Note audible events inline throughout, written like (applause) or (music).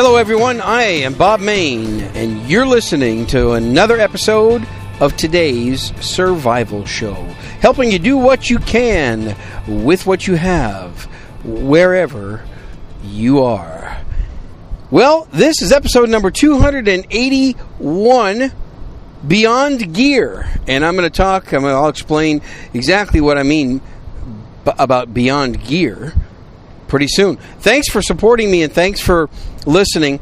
Hello, everyone. I am Bob Mayne, and you're listening to another episode of today's Survival Show, helping you do what you can with what you have, wherever you are. Well, this is episode number 281 Beyond Gear, and I'm going to talk, I'm to, I'll explain exactly what I mean b- about Beyond Gear pretty soon. Thanks for supporting me and thanks for listening.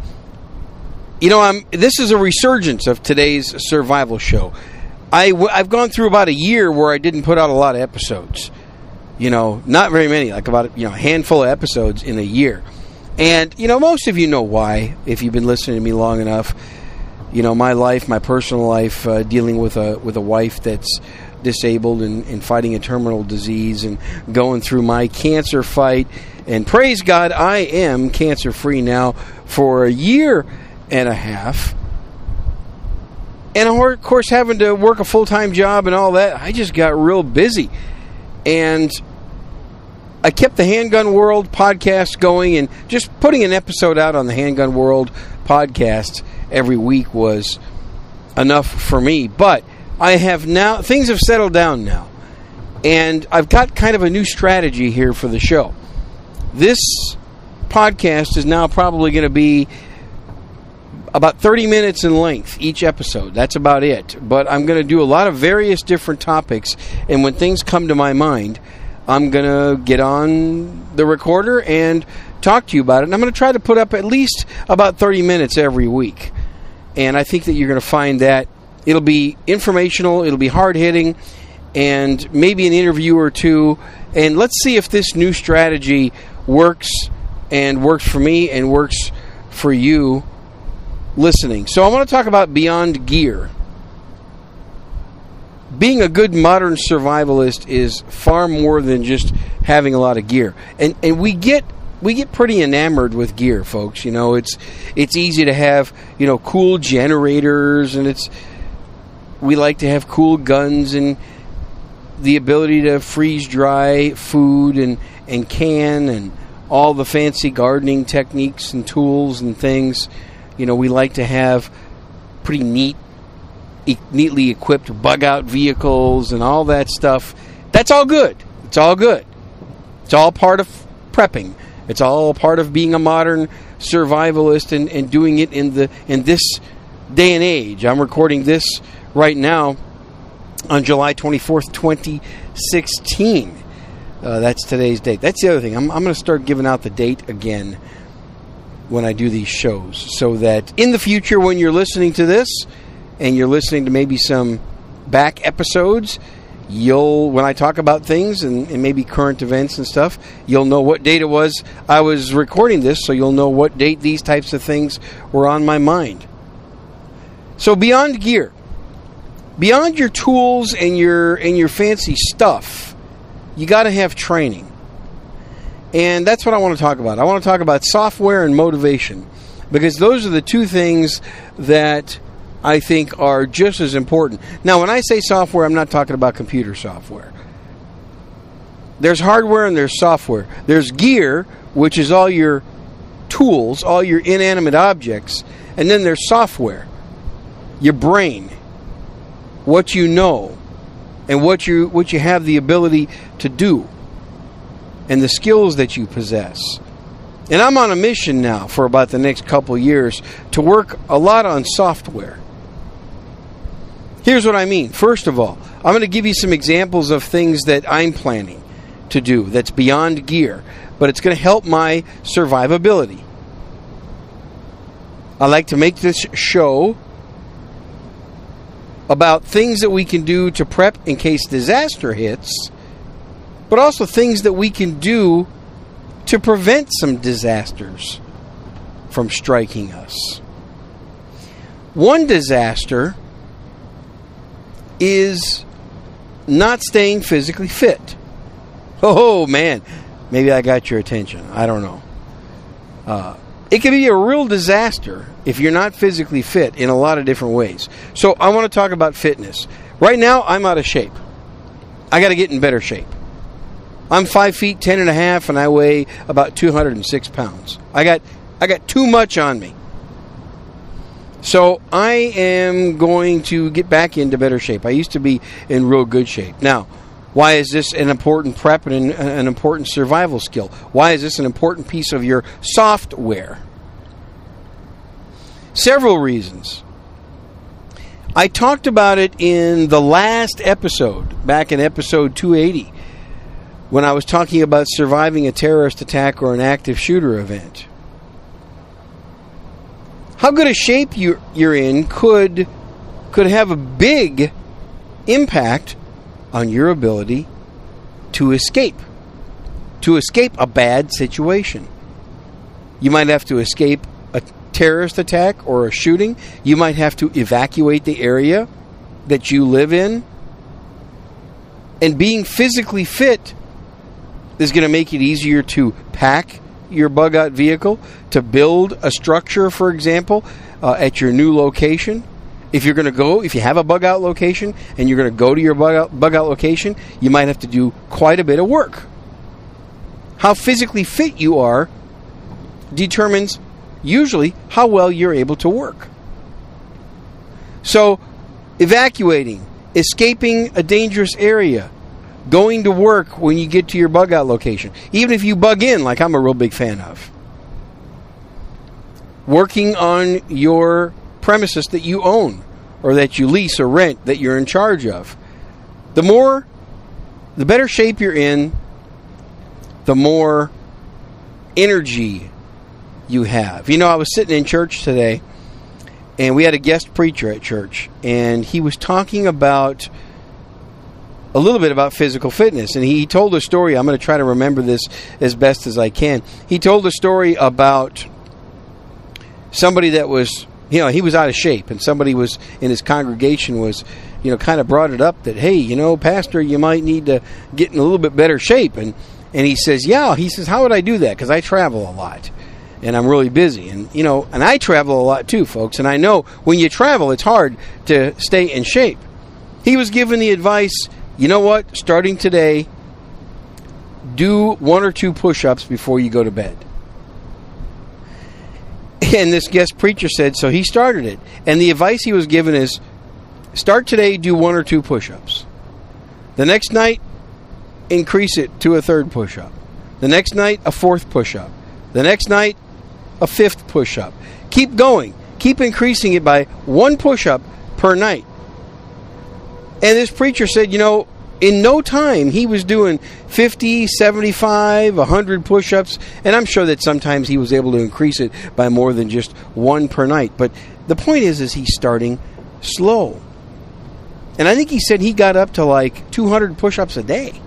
You know, I'm this is a resurgence of today's survival show. I w- I've gone through about a year where I didn't put out a lot of episodes. You know, not very many, like about you know a handful of episodes in a year. And you know, most of you know why if you've been listening to me long enough. You know, my life, my personal life, uh, dealing with a with a wife that's disabled and, and fighting a terminal disease, and going through my cancer fight. And praise God, I am cancer free now for a year and a half. And of course, having to work a full time job and all that, I just got real busy. And I kept the Handgun World podcast going, and just putting an episode out on the Handgun World podcast every week was enough for me. But I have now, things have settled down now. And I've got kind of a new strategy here for the show. This podcast is now probably going to be about 30 minutes in length each episode. That's about it. But I'm going to do a lot of various different topics. And when things come to my mind, I'm going to get on the recorder and talk to you about it. And I'm going to try to put up at least about 30 minutes every week. And I think that you're going to find that it'll be informational, it'll be hard hitting, and maybe an interview or two. And let's see if this new strategy works and works for me and works for you listening. So I want to talk about Beyond Gear. Being a good modern survivalist is far more than just having a lot of gear. And and we get we get pretty enamored with gear, folks. You know, it's it's easy to have, you know, cool generators and it's we like to have cool guns and the ability to freeze dry food and and can and all the fancy gardening techniques and tools and things. You know, we like to have pretty neat, e- neatly equipped bug out vehicles and all that stuff. That's all good. It's all good. It's all part of prepping. It's all part of being a modern survivalist and, and doing it in the in this day and age. I'm recording this right now on July 24th, 2016. Uh, that's today's date. That's the other thing. I'm, I'm going to start giving out the date again when I do these shows so that in the future, when you're listening to this and you're listening to maybe some back episodes, you'll, when I talk about things and, and maybe current events and stuff, you'll know what date it was I was recording this, so you'll know what date these types of things were on my mind. So, beyond gear, beyond your tools and your and your fancy stuff, you got to have training. And that's what I want to talk about. I want to talk about software and motivation because those are the two things that I think are just as important. Now, when I say software, I'm not talking about computer software. There's hardware and there's software. There's gear, which is all your tools, all your inanimate objects, and then there's software, your brain, what you know, and what you what you have the ability to do and the skills that you possess. And I'm on a mission now for about the next couple years to work a lot on software. Here's what I mean. First of all, I'm going to give you some examples of things that I'm planning to do that's beyond gear, but it's going to help my survivability. I like to make this show about things that we can do to prep in case disaster hits, but also things that we can do to prevent some disasters from striking us. One disaster is not staying physically fit. Oh man, maybe I got your attention. I don't know. Uh, it can be a real disaster if you're not physically fit in a lot of different ways. So I want to talk about fitness. Right now, I'm out of shape. I got to get in better shape. I'm five feet ten and a half, and I weigh about 206 pounds. I got I got too much on me. So I am going to get back into better shape. I used to be in real good shape. Now, why is this an important prep and an, an important survival skill? Why is this an important piece of your software? Several reasons. I talked about it in the last episode, back in episode 280, when I was talking about surviving a terrorist attack or an active shooter event. How good a shape you're, you're in could could have a big impact on your ability to escape, to escape a bad situation. You might have to escape a terrorist attack or a shooting. You might have to evacuate the area that you live in. And being physically fit is going to make it easier to pack your bug out vehicle, to build a structure, for example, uh, at your new location. If you're going to go, if you have a bug out location and you're going to go to your bug out, bug out location, you might have to do quite a bit of work. How physically fit you are determines usually how well you're able to work. So, evacuating, escaping a dangerous area, going to work when you get to your bug out location, even if you bug in, like I'm a real big fan of, working on your premises that you own or that you lease or rent that you're in charge of. The more, the better shape you're in, the more energy you have. You know, I was sitting in church today and we had a guest preacher at church and he was talking about a little bit about physical fitness and he told a story i'm going to try to remember this as best as i can he told a story about somebody that was you know he was out of shape and somebody was in his congregation was you know kind of brought it up that hey you know pastor you might need to get in a little bit better shape and and he says yeah he says how would i do that because i travel a lot and I'm really busy. And you know, and I travel a lot too, folks. And I know when you travel, it's hard to stay in shape. He was given the advice, you know what? Starting today, do one or two push-ups before you go to bed. (laughs) And this guest preacher said, so he started it. And the advice he was given is start today, do one or two push ups. The next night, increase it to a third push up. The next night, a fourth push up. The next night, a fifth push up. Keep going. Keep increasing it by one push up per night. And this preacher said, you know, in no time he was doing 50, 75, 100 push ups. And I'm sure that sometimes he was able to increase it by more than just one per night. But the point is, is he's starting slow. And I think he said he got up to like 200 push ups a day.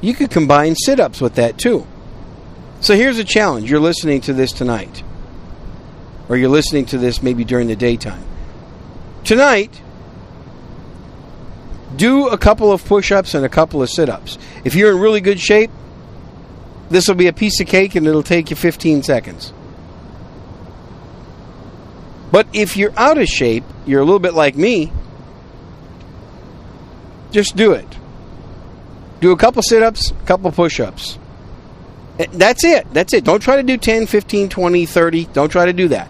You could combine sit ups with that too. So here's a challenge. You're listening to this tonight, or you're listening to this maybe during the daytime. Tonight, do a couple of push ups and a couple of sit ups. If you're in really good shape, this will be a piece of cake and it'll take you 15 seconds. But if you're out of shape, you're a little bit like me, just do it. Do a couple sit ups, a couple push ups. That's it. That's it. Don't try to do 10, 15, 20, 30. Don't try to do that.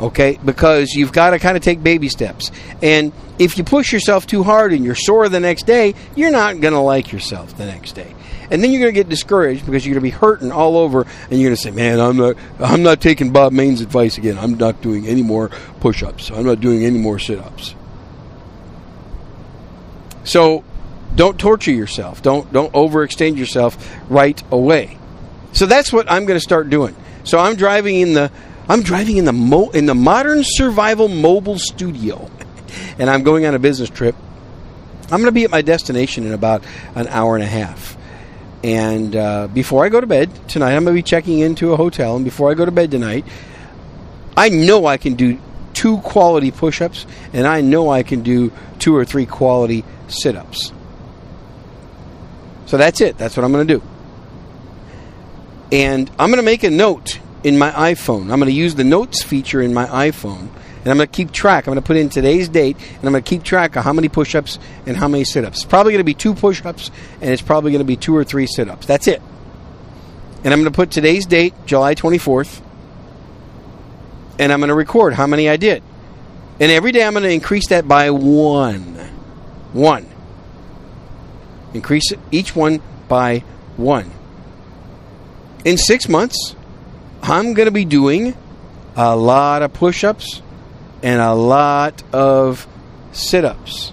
Okay? Because you've got to kind of take baby steps. And if you push yourself too hard and you're sore the next day, you're not going to like yourself the next day. And then you're going to get discouraged because you're going to be hurting all over and you're going to say, "Man, I'm not I'm not taking Bob Mayne's advice again. I'm not doing any more push-ups. I'm not doing any more sit-ups." So, don't torture yourself. Don't don't overextend yourself right away. So that's what I'm going to start doing. So I'm driving in the I'm driving in the mo- in the modern survival mobile studio, and I'm going on a business trip. I'm going to be at my destination in about an hour and a half. And uh, before I go to bed tonight, I'm going to be checking into a hotel. And before I go to bed tonight, I know I can do two quality push ups, and I know I can do two or three quality sit ups. So that's it. That's what I'm going to do. And I'm going to make a note in my iPhone. I'm going to use the notes feature in my iPhone. And I'm going to keep track. I'm going to put in today's date, and I'm going to keep track of how many push ups and how many sit ups. It's probably going to be two push ups, and it's probably going to be two or three sit ups. That's it. And I'm going to put today's date, July 24th, and I'm going to record how many I did. And every day I'm going to increase that by one. One. Increase each one by one. In six months, I'm going to be doing a lot of push ups and a lot of sit ups.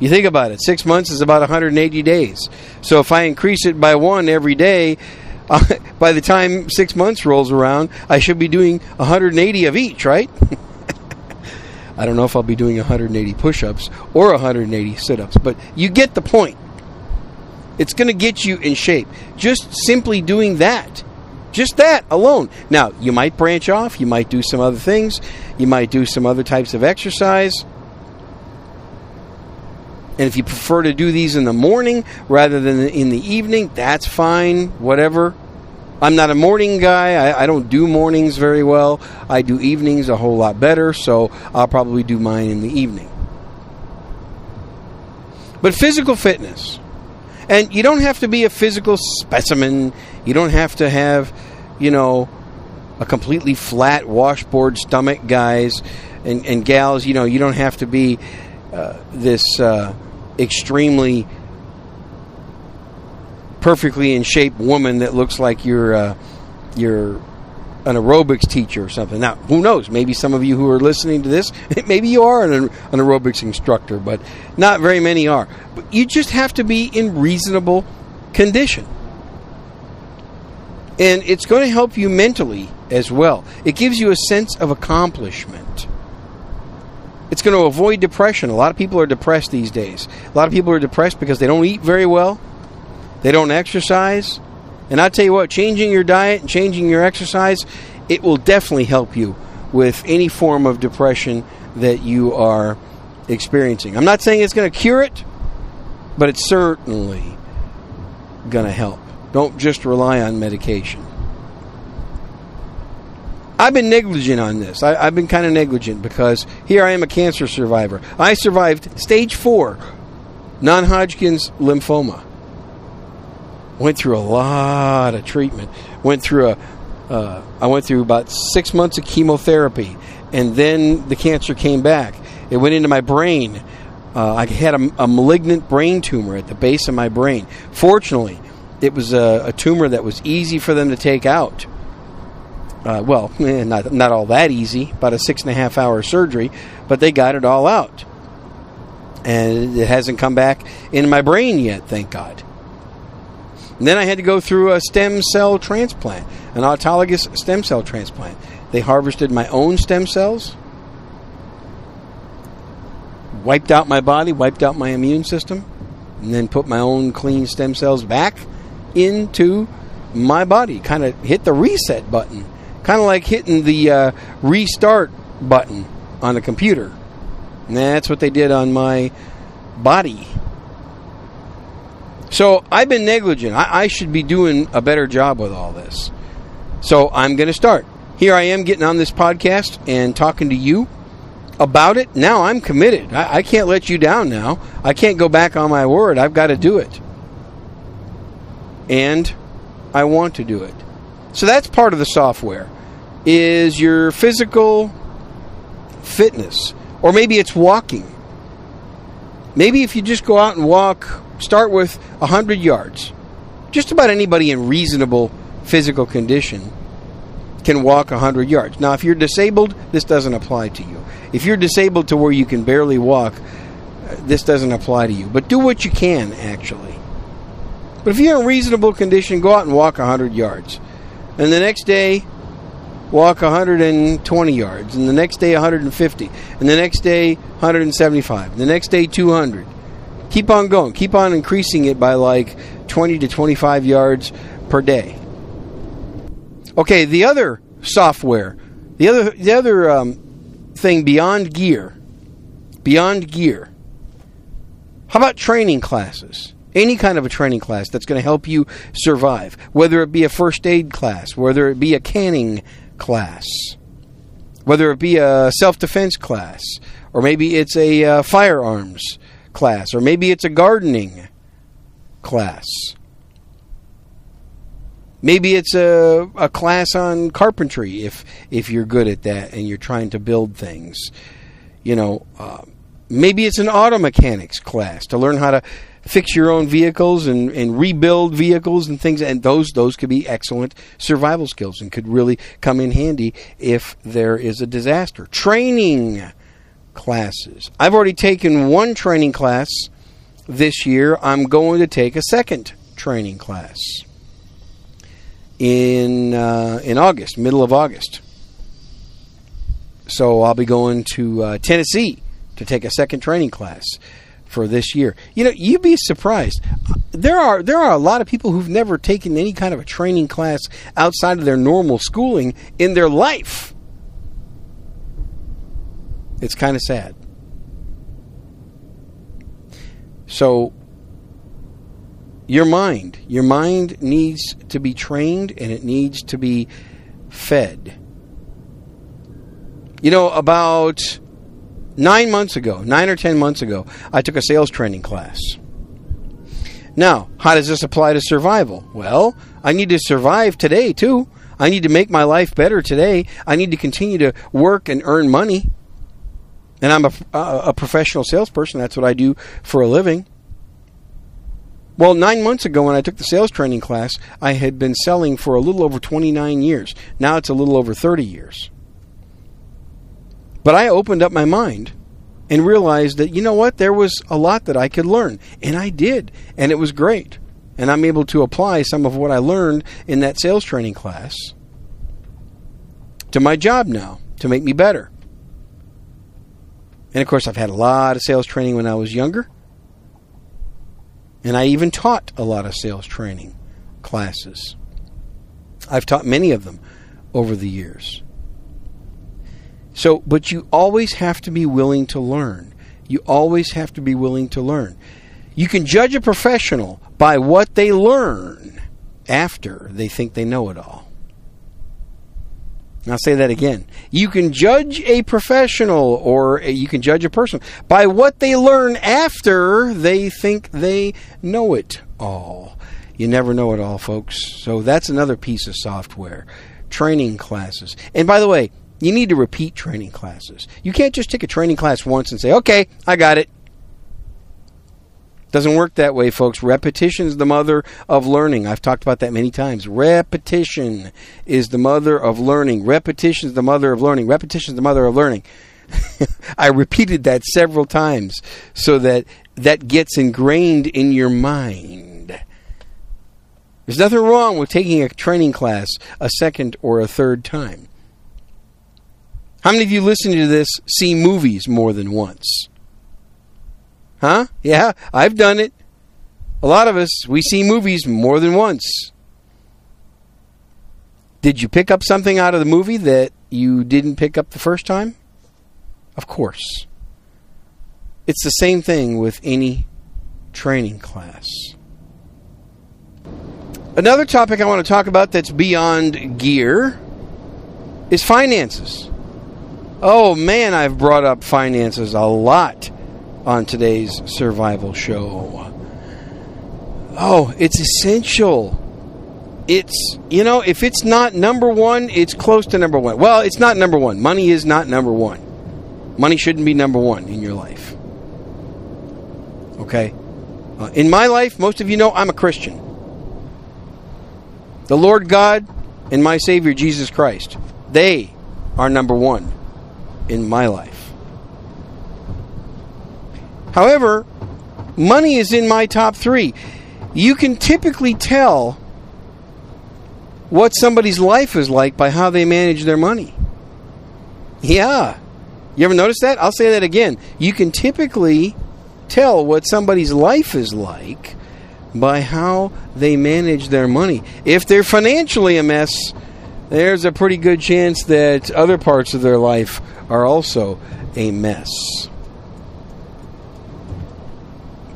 You think about it, six months is about 180 days. So if I increase it by one every day, (laughs) uh, by the time six months rolls around, I should be doing 180 of each, right? (laughs) I don't know if I'll be doing 180 push ups or 180 sit ups, but you get the point. It's going to get you in shape. Just simply doing that. Just that alone. Now, you might branch off, you might do some other things, you might do some other types of exercise. And if you prefer to do these in the morning rather than in the evening, that's fine, whatever. I'm not a morning guy. I, I, don't do mornings very well. I do evenings a whole lot better, so I'll probably do mine in the evening. But physical fitness. And you don't have to be a physical specimen. You don't have to have, you know, a completely flat washboard stomach, guys and, and gals. You know, you don't have to be uh, this uh, extremely perfectly in shape woman that looks like you're uh, you're an aerobics teacher or something. Now, who knows? Maybe some of you who are listening to this, (laughs) maybe you are an, an aerobics instructor, but not very many are. But you just have to be in reasonable condition. And it's going to help you mentally as well. It gives you a sense of accomplishment. It's going to avoid depression. A lot of people are depressed these days. A lot of people are depressed because they don't eat very well they don't exercise. And I tell you what, changing your diet and changing your exercise, it will definitely help you with any form of depression that you are experiencing. I'm not saying it's going to cure it, but it's certainly going to help. Don't just rely on medication. I've been negligent on this. I, have been kind of negligent because here I am a cancer survivor. I survived stage four non Hodgkin's lymphoma went through a lot of treatment. Went through a, uh, I went through about six months of chemotherapy, and then the cancer came back. It went into my brain. Uh, I had a, a, malignant brain tumor at the base of my brain. Fortunately, it was a, a tumor that was easy for them to take out. Uh, well, (laughs) eh, not not all that easy. About a six and a half hour surgery, but they got it all out, and it hasn't come back in my brain yet. Thank God. And then I had to go through a stem cell transplant, an autologous stem cell transplant. They harvested my own stem cells, wiped out my body, wiped out my immune system, and then put my own clean stem cells back into my body. Kind of hit the reset button, kind of like hitting the uh, restart button on a computer. And that's what they did on my body. So I've been negligent. I, I should be doing a better job with all this. So I'm going to start. Here I am getting on this podcast and talking to you about it. Now I'm committed. I, I can't let you down now. I can't go back on my word. I've got to do it. And I want to do it. So that's part of the software is your physical fitness or maybe it's walking. Maybe if you just go out and walk start with 100 yards. Just about anybody in reasonable physical condition can walk 100 yards. Now, if you're disabled, this doesn't apply to you. If you're disabled to where you can barely walk, uh, this doesn't apply to you. But do what you can, actually. But if you're in reasonable condition, go out and walk 100 yards. And the next day, walk 120 yards. And the next day, 150. And the next day, 175. And the next day, 200 keep on going. Keep on increasing it by like 20 to 25 yards per day. Okay, the other software, the other the other um, thing beyond gear, beyond gear. How about training classes? Any kind of a training class that's going to help you survive, whether it be a first aid class, whether it be a canning class, whether it be a self defense class, or maybe it's a uh, firearms class, or maybe it's a gardening class. Maybe it's a, a class on carpentry if if you're good at that and you're trying to build things. You know, uh, maybe it's an auto mechanics class to learn how to fix your own vehicles and, and rebuild vehicles and things. And those those could be excellent survival skills and could really come in handy if there is a disaster. Training classes. I've already taken one training class this year. I'm going to take a second training class in uh, in August, middle of August. So I'll be going to uh, Tennessee to take a second training class for this year. You know, you'd be surprised. There are there are a lot of people who've never taken any kind of a training class outside of their normal schooling in their life. It's kind of sad. So your mind, your mind needs to be trained and it needs to be fed. You know, about nine months ago, nine or ten months ago, I took a sales training class. Now, how does this apply to survival? Well, I need to survive today too. I need to make my life better today. I need to continue to work and earn money. And I'm a, a professional salesperson. That's what I do for a living. Well, nine months ago, when I took the sales training class, I had been selling for a little over 29 years. Now it's a little over 30 years. But I opened up my mind and realized that, you know what, there was a lot that I could learn. And I did. And it was great. And I'm able to apply some of what I learned in that sales training class to my job now to make me better. And of course, I've had a lot of sales training when I was younger. And I even taught a lot of sales training classes. I've taught many of them over the years. So, but you always have to be willing to learn. You always have to be willing to learn. You can judge a professional by what they learn after they think they know it all. I'll say that again. You can judge a professional or you can judge a person by what they learn after they think they know it all. You never know it all, folks. So that's another piece of software. Training classes. And by the way, you need to repeat training classes. You can't just take a training class once and say, okay, I got it. Doesn't work that way, folks. Repetition is the mother of learning. I've talked about that many times. Repetition is the mother of learning. Repetition is the mother of learning. Repetition is the mother of learning. (laughs) I repeated that several times so that that gets ingrained in your mind. There's nothing wrong with taking a training class a second or a third time. How many of you listening to this see movies more than once? Huh? Yeah, I've done it. A lot of us, we see movies more than once. Did you pick up something out of the movie that you didn't pick up the first time? Of course. It's the same thing with any training class. Another topic I want to talk about that's beyond gear is finances. Oh man, I've brought up finances a lot on today's survival show. Oh, it's essential. It's, you know, if it's not number one, it's close to number one. Well, it's not number one. Money is not number one. Money shouldn't be number one in your life. Okay? Uh, in my life, most of you know I'm a Christian. The Lord God and my Savior Jesus Christ, they are number one in my life. However, money is in my top three. You can typically tell what somebody's life is like by how they manage their money. Yeah. You ever notice that? I'll say that again. You can typically tell what somebody's life is like by how they manage their money. If they're financially a mess, there's a pretty good chance that other parts of their life are also a mess.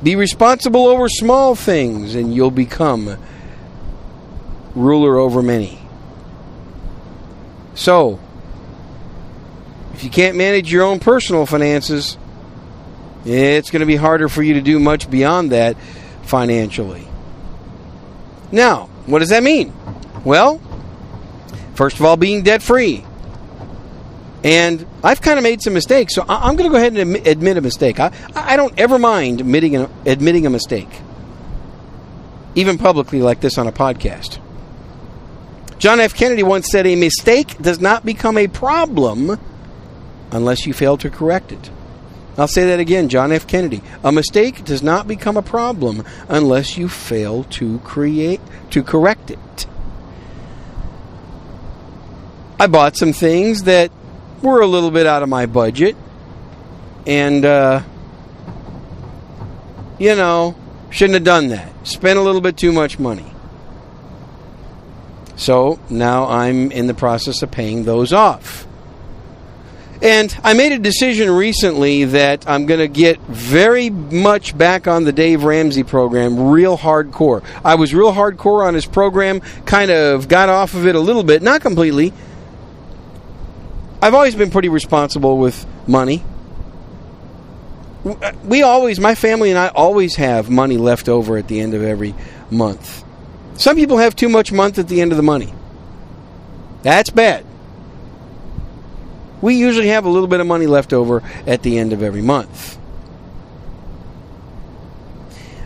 Be responsible over small things, and you'll become ruler over many. So, if you can't manage your own personal finances, it's going to be harder for you to do much beyond that financially. Now, what does that mean? Well, first of all, being debt free. And I've kind of made some mistakes, so I- am going to go ahead and admit a mistake. I, I don't ever mind admitting a, admitting a mistake, even publicly like this on a podcast. John F. Kennedy once said, A mistake does not become a problem unless you fail to correct it. I'll say that again, John F. Kennedy. A mistake does not become a problem unless you fail to create to correct it. I bought some things that were a little bit out of my budget, and uh, you know, shouldn't have done that. Spent a little bit too much money. So now I'm in the process of paying those off. And I made a decision recently that I'm going to get very much back on the Dave Ramsey program, real hardcore. I was real hardcore on his program, kind of got off of it a little bit, not completely. I've always been pretty responsible with money. Uh, we always, my family and I always have money left over at the end of every month. Some people have too much month at the end of the money. That's bad. We usually have a little bit of money left over at the end of every month.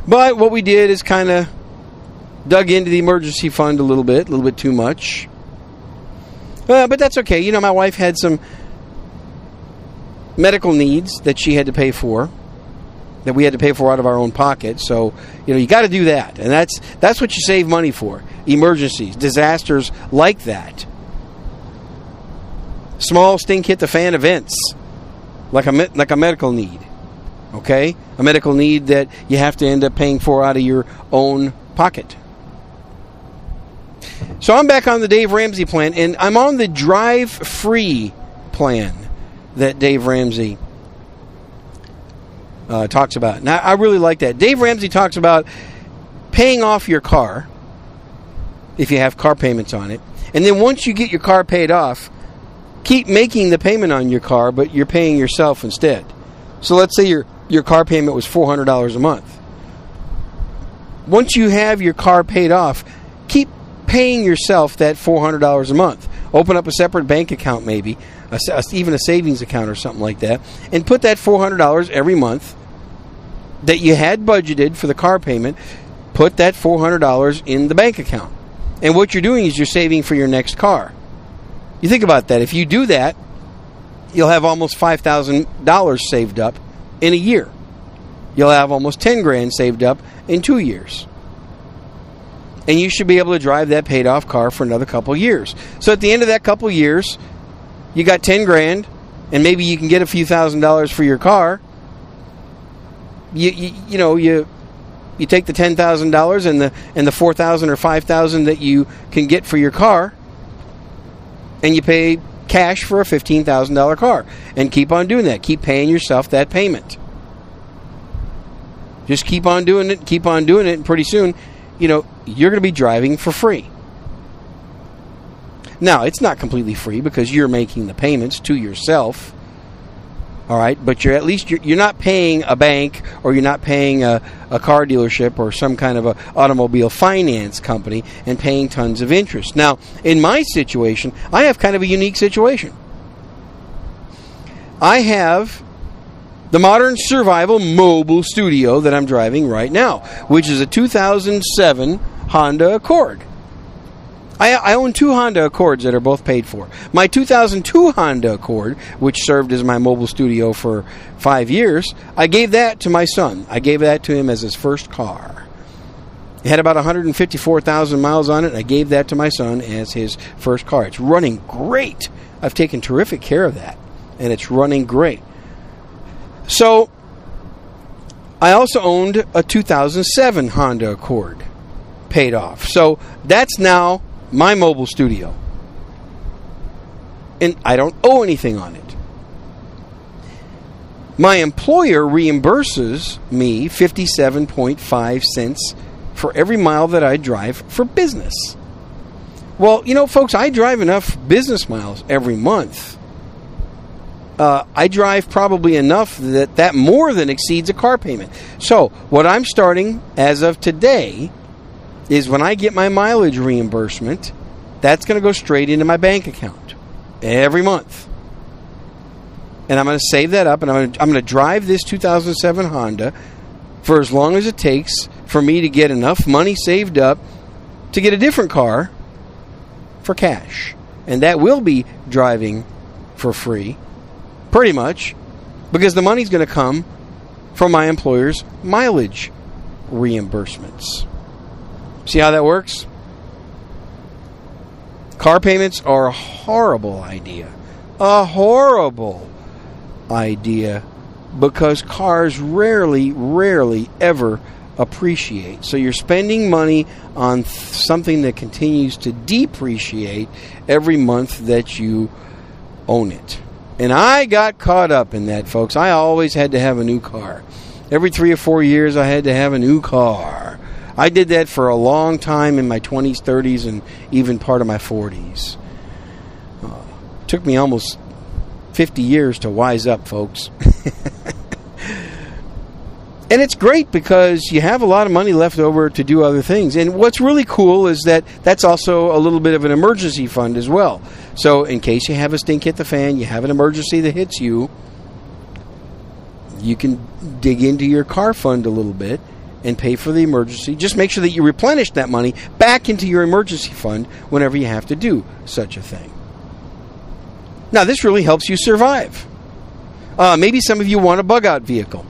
But what we did is kind of dug into the emergency fund a little bit, a little bit too much. Uh, but that's okay. You know, my wife had some medical needs that she had to pay for that we had to pay for out of our own pocket. So, you know, you got to do that. And that's that's what you save money for. Emergencies, disasters like that small stink hit the fan events, like a like a medical need. Okay, a medical need that you have to end up paying for out of your own pocket. So I'm back on the Dave Ramsey plan, and I'm on the drive free plan that Dave Ramsey uh, talks about. Now, I really like that. Dave Ramsey talks about paying off your car if you have car payments on it. And then once you get your car paid off, keep making the payment on your car, but you're paying yourself instead. So let's say your your car payment was four hundred dollars a month. Once you have your car paid off, paying yourself that four hundred dollars a month. Open up a separate bank account, maybe a, a, even a savings account or something like that, and put that four hundred dollars every month that you had budgeted for the car payment. Put that four hundred dollars in the bank account, and what you're doing is you're saving for your next car. You think about that. If you do that, you'll have almost $5,000 saved up in a year. You'll have almost 10 grand saved up in 2 years. And you should be able to drive that paid off car for another couple years. So at the end of that couple years, you got 10 grand and maybe you can get a few thousand dollars for your car. You, you, you know, you you take the $10,000 and the and the 4,000 or 5,000 that you can get for your car and you pay cash for a $15,000 car. And keep on doing that. Keep paying yourself that payment. Just keep on doing it, keep on doing it, and pretty soon, you know, you're going to be driving for free. Now, it's not completely free because you're making the payments to yourself all right? But you're at least you're, you're not paying a bank or you're not paying a, a car dealership or some kind of a automobile finance company and paying tons of interest. Now in my situation i have kind of a unique situation. I have the modern survival mobile studio that i'm driving right now which is a 2007 honda accord I, I, own two Honda Accords that are both paid for. My 2002 Honda Accord, which served as my mobile studio for five years, I gave that to my son. I gave that to him as his first car. It had about 154,000 miles on it, I gave that to my son as his first car. It's running great. I've taken terrific care of that, and it's running great. So, I also owned a 2007 Honda Accord paid off. So, that's now my mobile studio. And I don't owe anything on it. My employer reimburses me 57.5 cents for every mile that I drive for business. Well, you know, folks, I drive enough business miles every month. Uh, I drive probably enough that that more than exceeds a car payment. So, what I'm starting as of today is when I get my mileage reimbursement, that's going to go straight into my bank account every month. And I'm going to save that up and I'm going to, I'm going to drive this 2007 Honda for as long as it takes for me to get enough money saved up to get a different car for cash. And that will be driving for free, pretty much, because the money's going to come from my employer's mileage reimbursements. See how that works? Car payments are a horrible idea. A horrible idea because cars rarely, rarely ever appreciate. So you're spending money on th- something that continues to depreciate every month that you own it. And I got caught up in that, folks. I always had to have a new car. Every three or four years, I had to have a new car. I did that for a long time in my 20s, 30s, and even part of my 40s. Uh, took me almost 50 years to wise up, folks. (laughs) and it's great because you have a lot of money left over to do other things. And what's really cool is that that's also a little bit of an emergency fund as well. So, in case you have a stink hit the fan, you have an emergency that hits you, you can dig into your car fund a little bit and pay for the emergency. Just make sure that you replenish that money back into your emergency fund whenever you have to do such a thing. Now, this really helps you survive. Uh, maybe some of you want a bug out vehicle.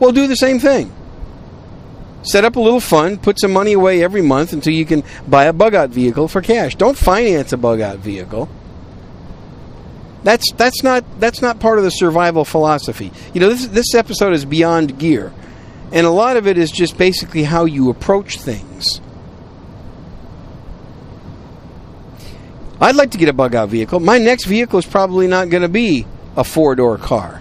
Well, do the same thing. Set up a little fund, put some money away every month until you can buy a bug out vehicle for cash. Don't finance a bug out vehicle. That's that's not that's not part of the survival philosophy. You know, this this episode is beyond gear. And a lot of it is just basically how you approach things. I'd like to get a bug out vehicle. My next vehicle is probably not going to be a four door car.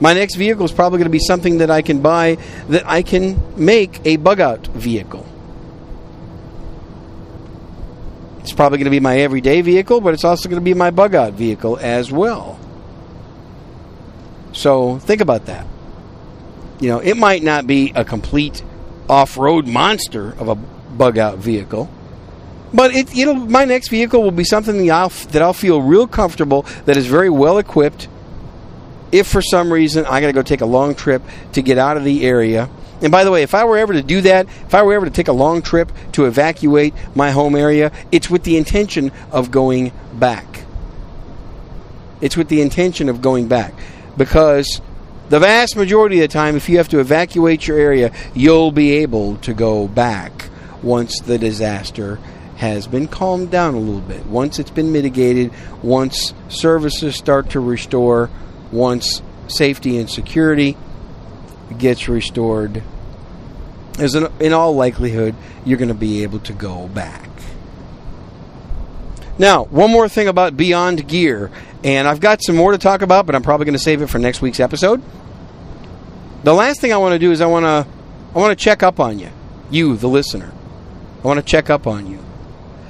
My next vehicle is probably going to be something that I can buy that I can make a bug out vehicle. It's probably going to be my everyday vehicle, but it's also going to be my bug out vehicle as well. So think about that. You know, it might not be a complete off road monster of a bug out vehicle. But it, it'll my next vehicle will be something that I'll, that I'll feel real comfortable, that is very well equipped, if for some reason I got to go take a long trip to get out of the area. And by the way, if I were ever to do that, if I were ever to take a long trip to evacuate my home area, it's with the intention of going back. It's with the intention of going back. Because the vast majority of the time, if you have to evacuate your area, you'll be able to go back once the disaster has been calmed down a little bit. Once it's been mitigated, once services start to restore, once safety and security gets restored, as in, in all likelihood, you're going to be able to go back. Now, one more thing about Beyond Gear, and I've got some more to talk about, but I'm probably going to save it for next week's episode. The last thing I want to do is I want to I want to check up on you, you the listener. I want to check up on you.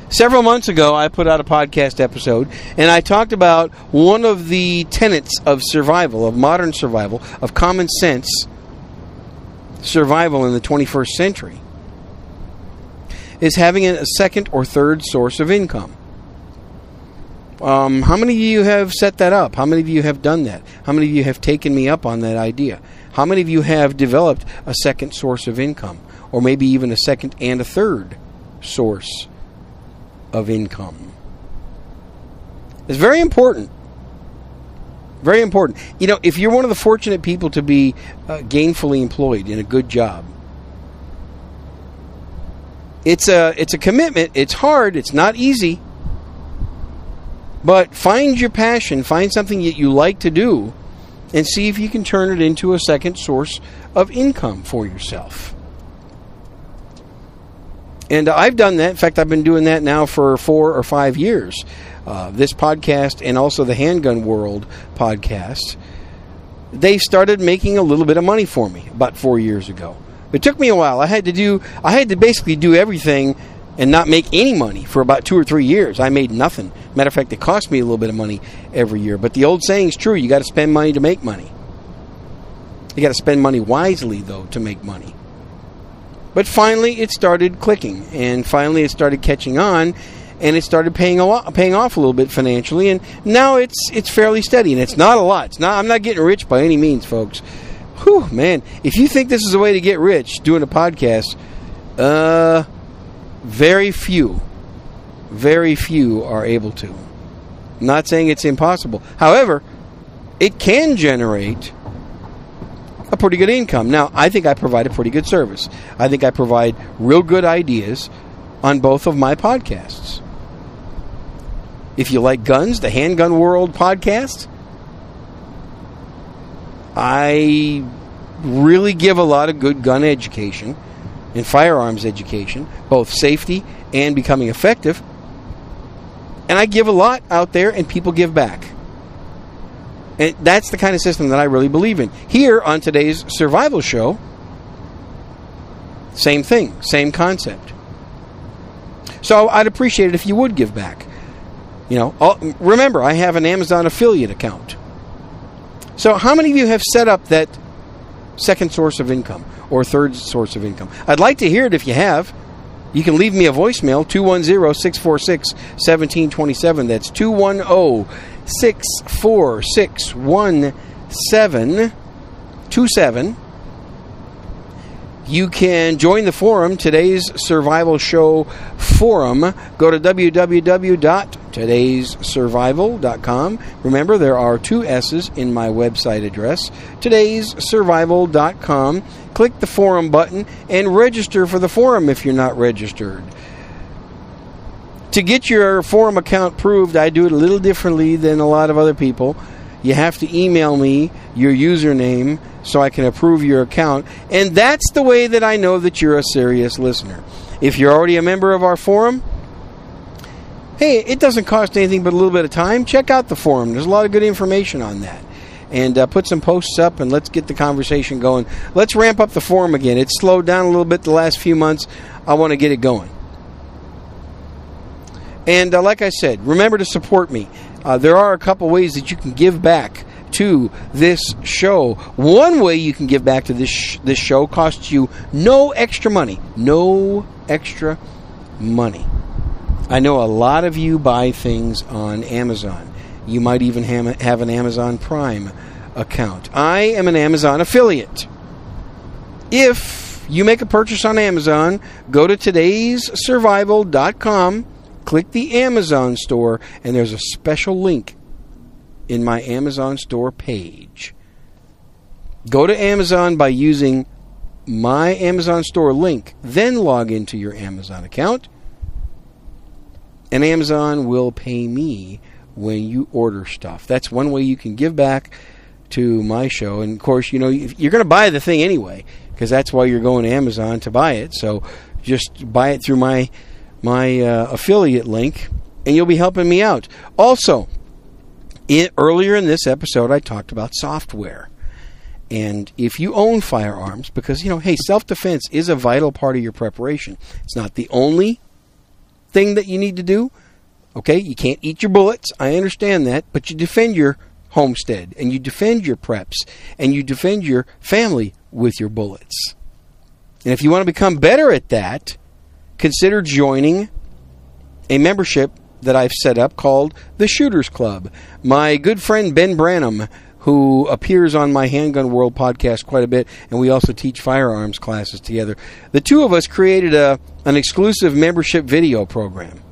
Several months ago, I put out a podcast episode, and I talked about one of the tenets of survival, of modern survival, of common sense survival in the 21st century, is having a second or third source of income. Um, how many of you have set that up? How many of you have done that? How many of you have taken me up on that idea? How many of you have developed a second source of income? Or maybe even a second and a third source of income. It's very important. Very important. You know, if you're one of the fortunate people to be uh, gainfully employed in a good job, it's a it's a commitment. It's hard. It's not easy. But find your passion. Find something that you like to do, and see if you can turn it into a second source of income for yourself. And I've done that. In fact, I've been doing that now for four or five years. Uh, this podcast and also the Handgun World podcast, they started making a little bit of money for me about four years ago. It took me a while. I had to do, I had to basically do everything and not make any money for about two or three years. I made nothing. Matter of fact, it cost me a little bit of money every year. But the old saying is true: you got to spend money to make money. You got to spend money wisely, though, to make money. But finally, it started clicking, and finally, it started catching on. and it started paying a lot, paying off a little bit financially, and now it's it's fairly steady, and it's not a lot. It's not. I'm not getting rich by any means, folks. Whew, man! If you think this is a way to get rich doing a podcast, uh, very few, very few are able to. I'm not saying it's impossible. However, it can generate a pretty good income. Now, I think I provide a pretty good service. I think I provide real good ideas on both of my podcasts. If you like guns, the Handgun World podcast, I really give a lot of good gun education and firearms education, both safety and becoming effective. And I give a lot out there, and people give back. And that's the kind of system that I really believe in. Here on today's survival show, same thing, same concept. So I'd appreciate it if you would give back. You know, I'll, remember I have an Amazon affiliate account. So how many of you have set up that second source of income or third source of income? I'd like to hear it if you have. You can leave me a voicemail 210-646-1727. That's 210-646-1727. You can join the forum, today's Survival Show forum. Go to www.todayssurvival.com. Remember, there are two S's in my website address, todayssurvival.com. Click the forum button and register for the forum if you're not registered. To get your forum account proved, I do it a little differently than a lot of other people. You have to email me your username so I can approve your account. And that's the way that I know that you're a serious listener. If you're already a member of our forum, hey, it doesn't cost anything but a little bit of time. Check out the forum. There's a lot of good information on that. And uh, put some posts up and let's get the conversation going. Let's ramp up the forum again. It's slowed down a little bit the last few months. I want to get it going. And uh, like I said, remember to support me. Uh, there are a couple ways that you can give back to this show. One way you can give back to this sh- this show costs you no extra money. No extra money. I know a lot of you buy things on Amazon. You might even have an Amazon Prime account. I am an Amazon affiliate. If you make a purchase on Amazon, go to today'ssurvival.com, click the Amazon store, and there's a special link in my Amazon store page. Go to Amazon by using my Amazon store link, then log into your Amazon account, and Amazon will pay me when you order stuff. That's one way you can give back to my show. And of course, you know, you're going to buy the thing anyway because that's why you're going to Amazon to buy it. So just buy it through my my uh, affiliate link and you'll be helping me out. Also, earlier in this episode, I talked about software. And if you own firearms, because, you know, hey, self defense is a vital part of your preparation, it's not the only thing that you need to do. Okay, you can't eat your bullets. I understand that. But you defend your homestead and you defend your preps and you defend your family with your bullets. And if you want to become better at that, consider joining a membership that I've set up called the Shooters Club. My good friend Ben Branam, who appears on my Handgun World podcast quite a bit, and we also teach firearms classes together. The two of us created a an exclusive membership video program.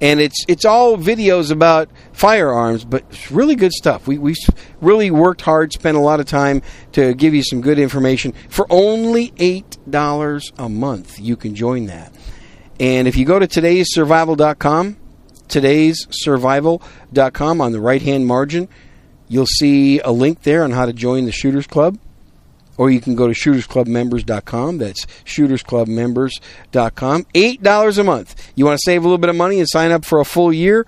And it's it's all videos about firearms, but it's really good stuff. We we really worked hard, spent a lot of time to give you some good information. For only eight dollars a month, you can join that. And if you go to today'ssurvival.com, today'ssurvival.com on the right hand margin, you'll see a link there on how to join the Shooters Club. Or you can go to shootersclubmembers.com. That's shootersclubmembers.com. $8 a month. You want to save a little bit of money and sign up for a full year?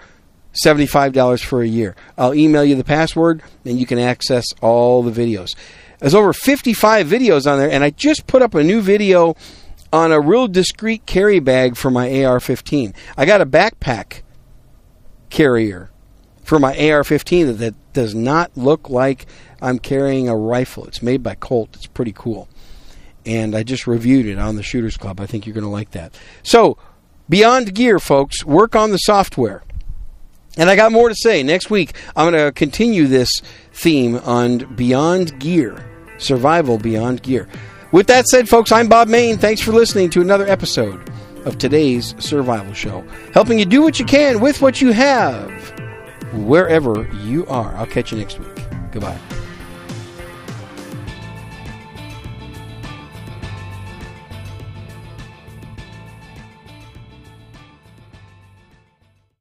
$75 for a year. I'll email you the password and you can access all the videos. There's over 55 videos on there, and I just put up a new video on a real discreet carry bag for my AR 15. I got a backpack carrier for my AR 15 that does not look like I'm carrying a rifle. It's made by Colt. It's pretty cool. And I just reviewed it on the Shooters Club. I think you're going to like that. So, Beyond Gear, folks, work on the software. And I got more to say. Next week, I'm going to continue this theme on Beyond Gear, survival beyond gear. With that said, folks, I'm Bob Mayne. Thanks for listening to another episode of today's Survival Show, helping you do what you can with what you have, wherever you are. I'll catch you next week. Goodbye.